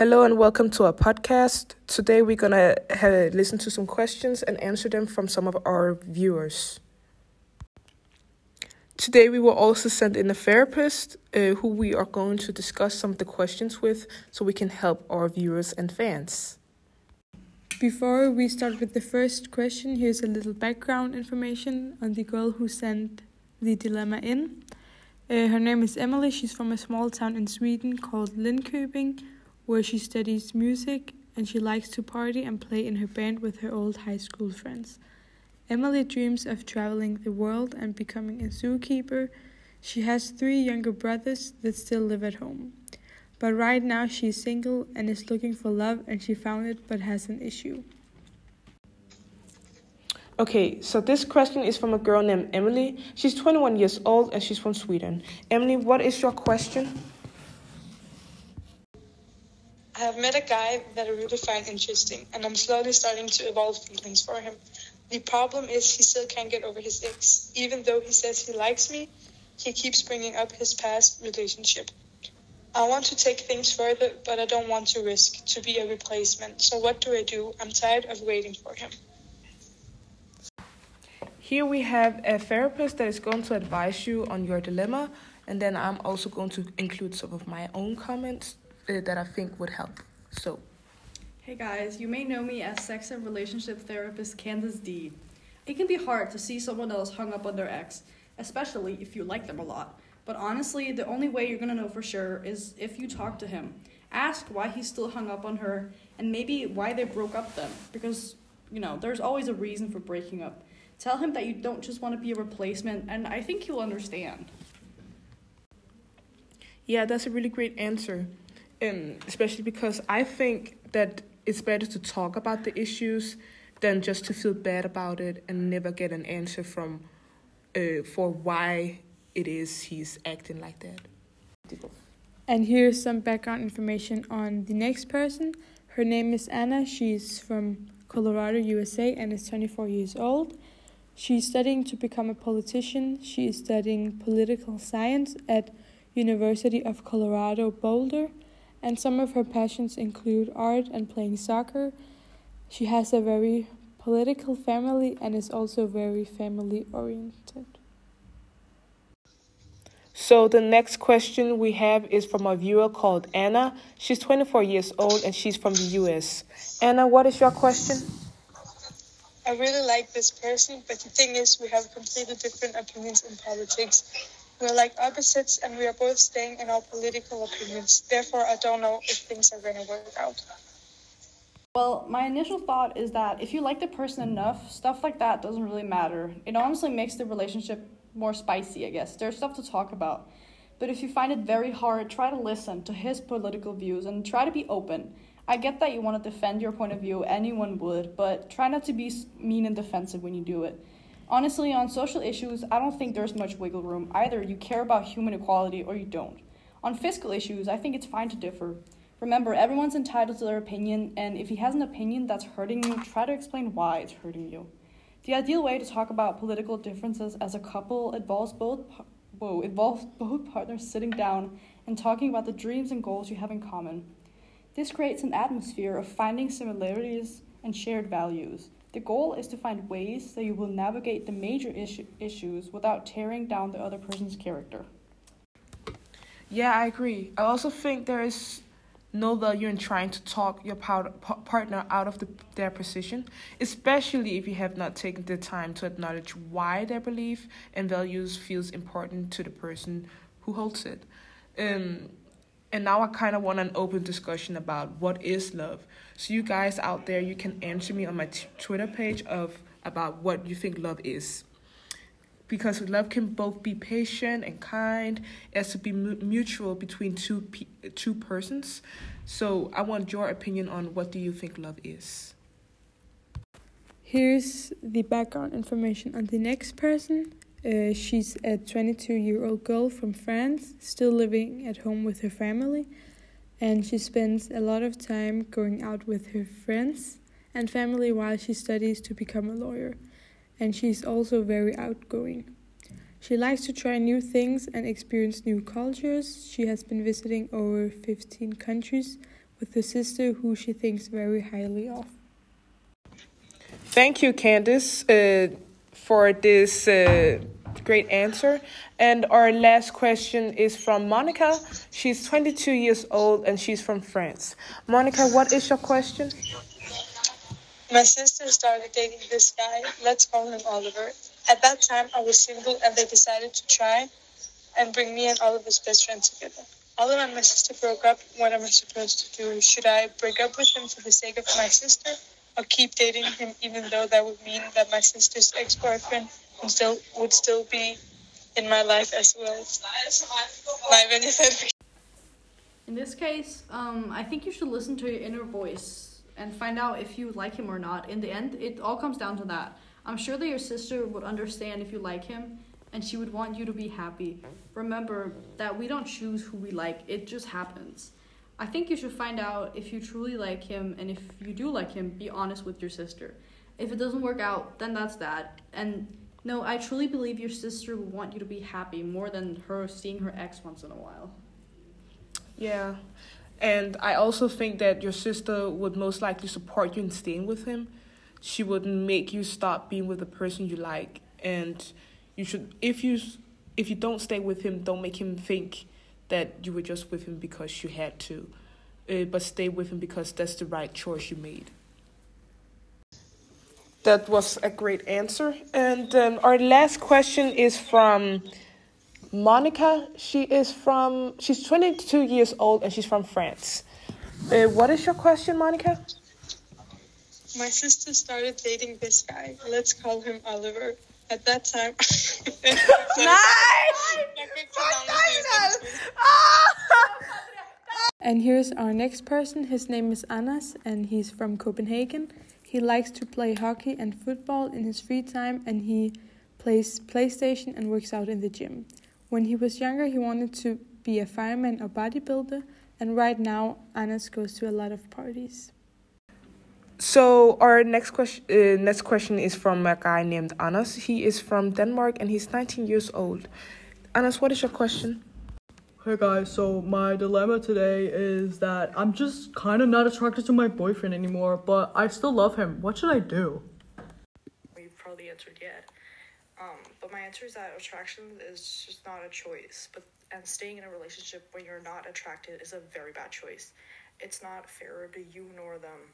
Hello and welcome to our podcast. Today we're gonna have, listen to some questions and answer them from some of our viewers. Today we will also send in a therapist uh, who we are going to discuss some of the questions with so we can help our viewers and fans. Before we start with the first question, here's a little background information on the girl who sent the dilemma in. Uh, her name is Emily. She's from a small town in Sweden called Linköping where she studies music and she likes to party and play in her band with her old high school friends. Emily dreams of traveling the world and becoming a zookeeper. She has three younger brothers that still live at home. But right now she is single and is looking for love and she found it but has an issue. Okay, so this question is from a girl named Emily. She's 21 years old and she's from Sweden. Emily, what is your question? I have met a guy that I really find interesting, and I'm slowly starting to evolve feelings for him. The problem is he still can't get over his ex. Even though he says he likes me, he keeps bringing up his past relationship. I want to take things further, but I don't want to risk to be a replacement. So what do I do? I'm tired of waiting for him. Here we have a therapist that is going to advise you on your dilemma, and then I'm also going to include some of my own comments uh, that I think would help. So, hey guys, you may know me as sex and relationship therapist Candace D. It can be hard to see someone else hung up on their ex, especially if you like them a lot. But honestly, the only way you're gonna know for sure is if you talk to him. Ask why he's still hung up on her and maybe why they broke up then. Because, you know, there's always a reason for breaking up. Tell him that you don't just want to be a replacement, and I think he'll understand. Yeah, that's a really great answer um, especially because I think that it's better to talk about the issues than just to feel bad about it and never get an answer from uh, for why it is he's acting like that. And here's some background information on the next person. Her name is Anna. She's from Colorado, USA, and is 24 years old. She's studying to become a politician. She is studying political science at University of Colorado Boulder and some of her passions include art and playing soccer. She has a very political family and is also very family oriented. So the next question we have is from a viewer called Anna. She's 24 years old and she's from the US. Anna, what is your question? I really like this person, but the thing is, we have completely different opinions in politics. We're like opposites and we are both staying in our political opinions. Therefore, I don't know if things are going to work out. Well, my initial thought is that if you like the person enough, stuff like that doesn't really matter. It honestly makes the relationship more spicy, I guess. There's stuff to talk about. But if you find it very hard, try to listen to his political views and try to be open. I get that you want to defend your point of view, anyone would, but try not to be mean and defensive when you do it. Honestly, on social issues, I don't think there's much wiggle room. Either you care about human equality or you don't. On fiscal issues, I think it's fine to differ. Remember, everyone's entitled to their opinion, and if he has an opinion that's hurting you, try to explain why it's hurting you. The ideal way to talk about political differences as a couple involves both whoa, involves both partners sitting down and talking about the dreams and goals you have in common. This creates an atmosphere of finding similarities and shared values. The goal is to find ways that you will navigate the major issue, issues without tearing down the other person's character. Yeah, I agree. I also think there is no value in trying to talk your partner out of the, their position, especially if you have not taken the time to acknowledge why their belief and values feels important to the person who holds it. Um, and now I kind of want an open discussion about what is love. So you guys out there, you can answer me on my t- Twitter page of about what you think love is. Because love can both be patient and kind, as to be mutual between two pe- two persons. So I want your opinion on what do you think love is. Here's the background information on the next person. Uh, she's a 22 year old girl from France, still living at home with her family, and she spends a lot of time going out with her friends and family while she studies to become a lawyer. And she's also very outgoing. She likes to try new things and experience new cultures. She has been visiting over 15 countries with her sister who she thinks very highly of. Thank you, Candice, uh, for this uh, great answer. And our last question is from Monica. She's 22 years old and she's from France. Monica, what is your question? My sister started dating this guy. Let's call him Oliver. At that time, I was single, and they decided to try and bring me and Oliver's best friend together. Oliver and my sister broke up. What am I supposed to do? Should I break up with him for the sake of my sister, or keep dating him even though that would mean that my sister's ex-boyfriend would still would still be in my life as well? In this case, um, I think you should listen to your inner voice and find out if you like him or not. In the end, it all comes down to that. I'm sure that your sister would understand if you like him and she would want you to be happy. Remember that we don't choose who we like, it just happens. I think you should find out if you truly like him and if you do like him, be honest with your sister. If it doesn't work out, then that's that. And no, I truly believe your sister would want you to be happy more than her seeing her ex once in a while. Yeah. And I also think that your sister would most likely support you in staying with him. She wouldn't make you stop being with the person you like. And you should, if you, if you don't stay with him, don't make him think that you were just with him because you had to. Uh, but stay with him because that's the right choice you made. That was a great answer. And um, our last question is from Monica. She is from, she's 22 years old and she's from France. Uh, what is your question, Monica? My sister started dating this guy. Let's call him Oliver. At that time, And here's our next person. His name is Anas and he's from Copenhagen. He likes to play hockey and football in his free time and he plays PlayStation and works out in the gym. When he was younger, he wanted to be a fireman or bodybuilder, and right now, Anas goes to a lot of parties. So our next question, uh, next question is from a guy named Anas. He is from Denmark and he's 19 years old. Anas, what is your question? Hey guys, so my dilemma today is that I'm just kind of not attracted to my boyfriend anymore, but I still love him. What should I do? You've probably answered yet. Um, but my answer is that attraction is just not a choice. But and staying in a relationship when you're not attracted is a very bad choice. It's not fair to you nor them.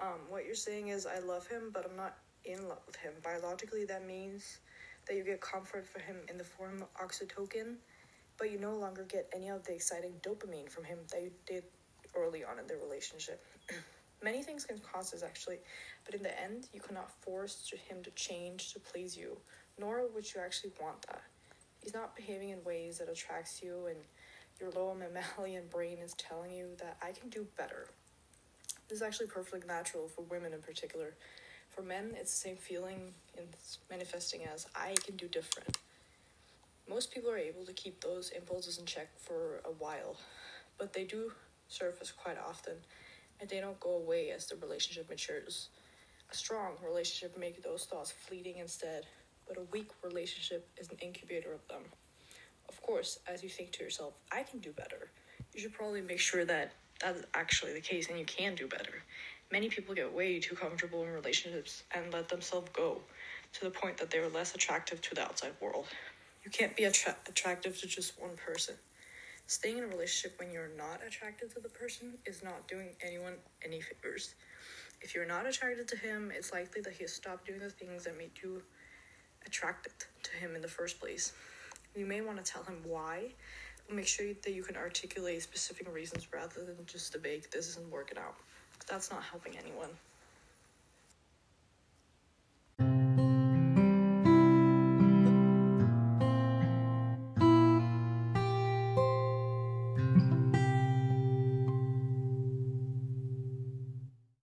Um, what you're saying is I love him, but I'm not in love with him. Biologically, that means that you get comfort for him in the form of oxytocin, but you no longer get any of the exciting dopamine from him that you did early on in the relationship. Many things can cause this actually, but in the end, you cannot force him to change to please you, nor would you actually want that. He's not behaving in ways that attracts you, and your lower mammalian brain is telling you that I can do better. This is actually perfectly natural for women in particular. For men, it's the same feeling in manifesting as I can do different. Most people are able to keep those impulses in check for a while, but they do surface quite often, and they don't go away as the relationship matures. A strong relationship makes those thoughts fleeting instead, but a weak relationship is an incubator of them. Of course, as you think to yourself, I can do better, you should probably make sure that that's actually the case and you can do better. Many people get way too comfortable in relationships and let themselves go to the point that they are less attractive to the outside world. You can't be attra- attractive to just one person. Staying in a relationship when you're not attracted to the person is not doing anyone any favors. If you're not attracted to him, it's likely that he has stopped doing the things that made you attracted to him in the first place. You may want to tell him why, make sure that you can articulate specific reasons rather than just a vague, this isn't working out. That's not helping anyone.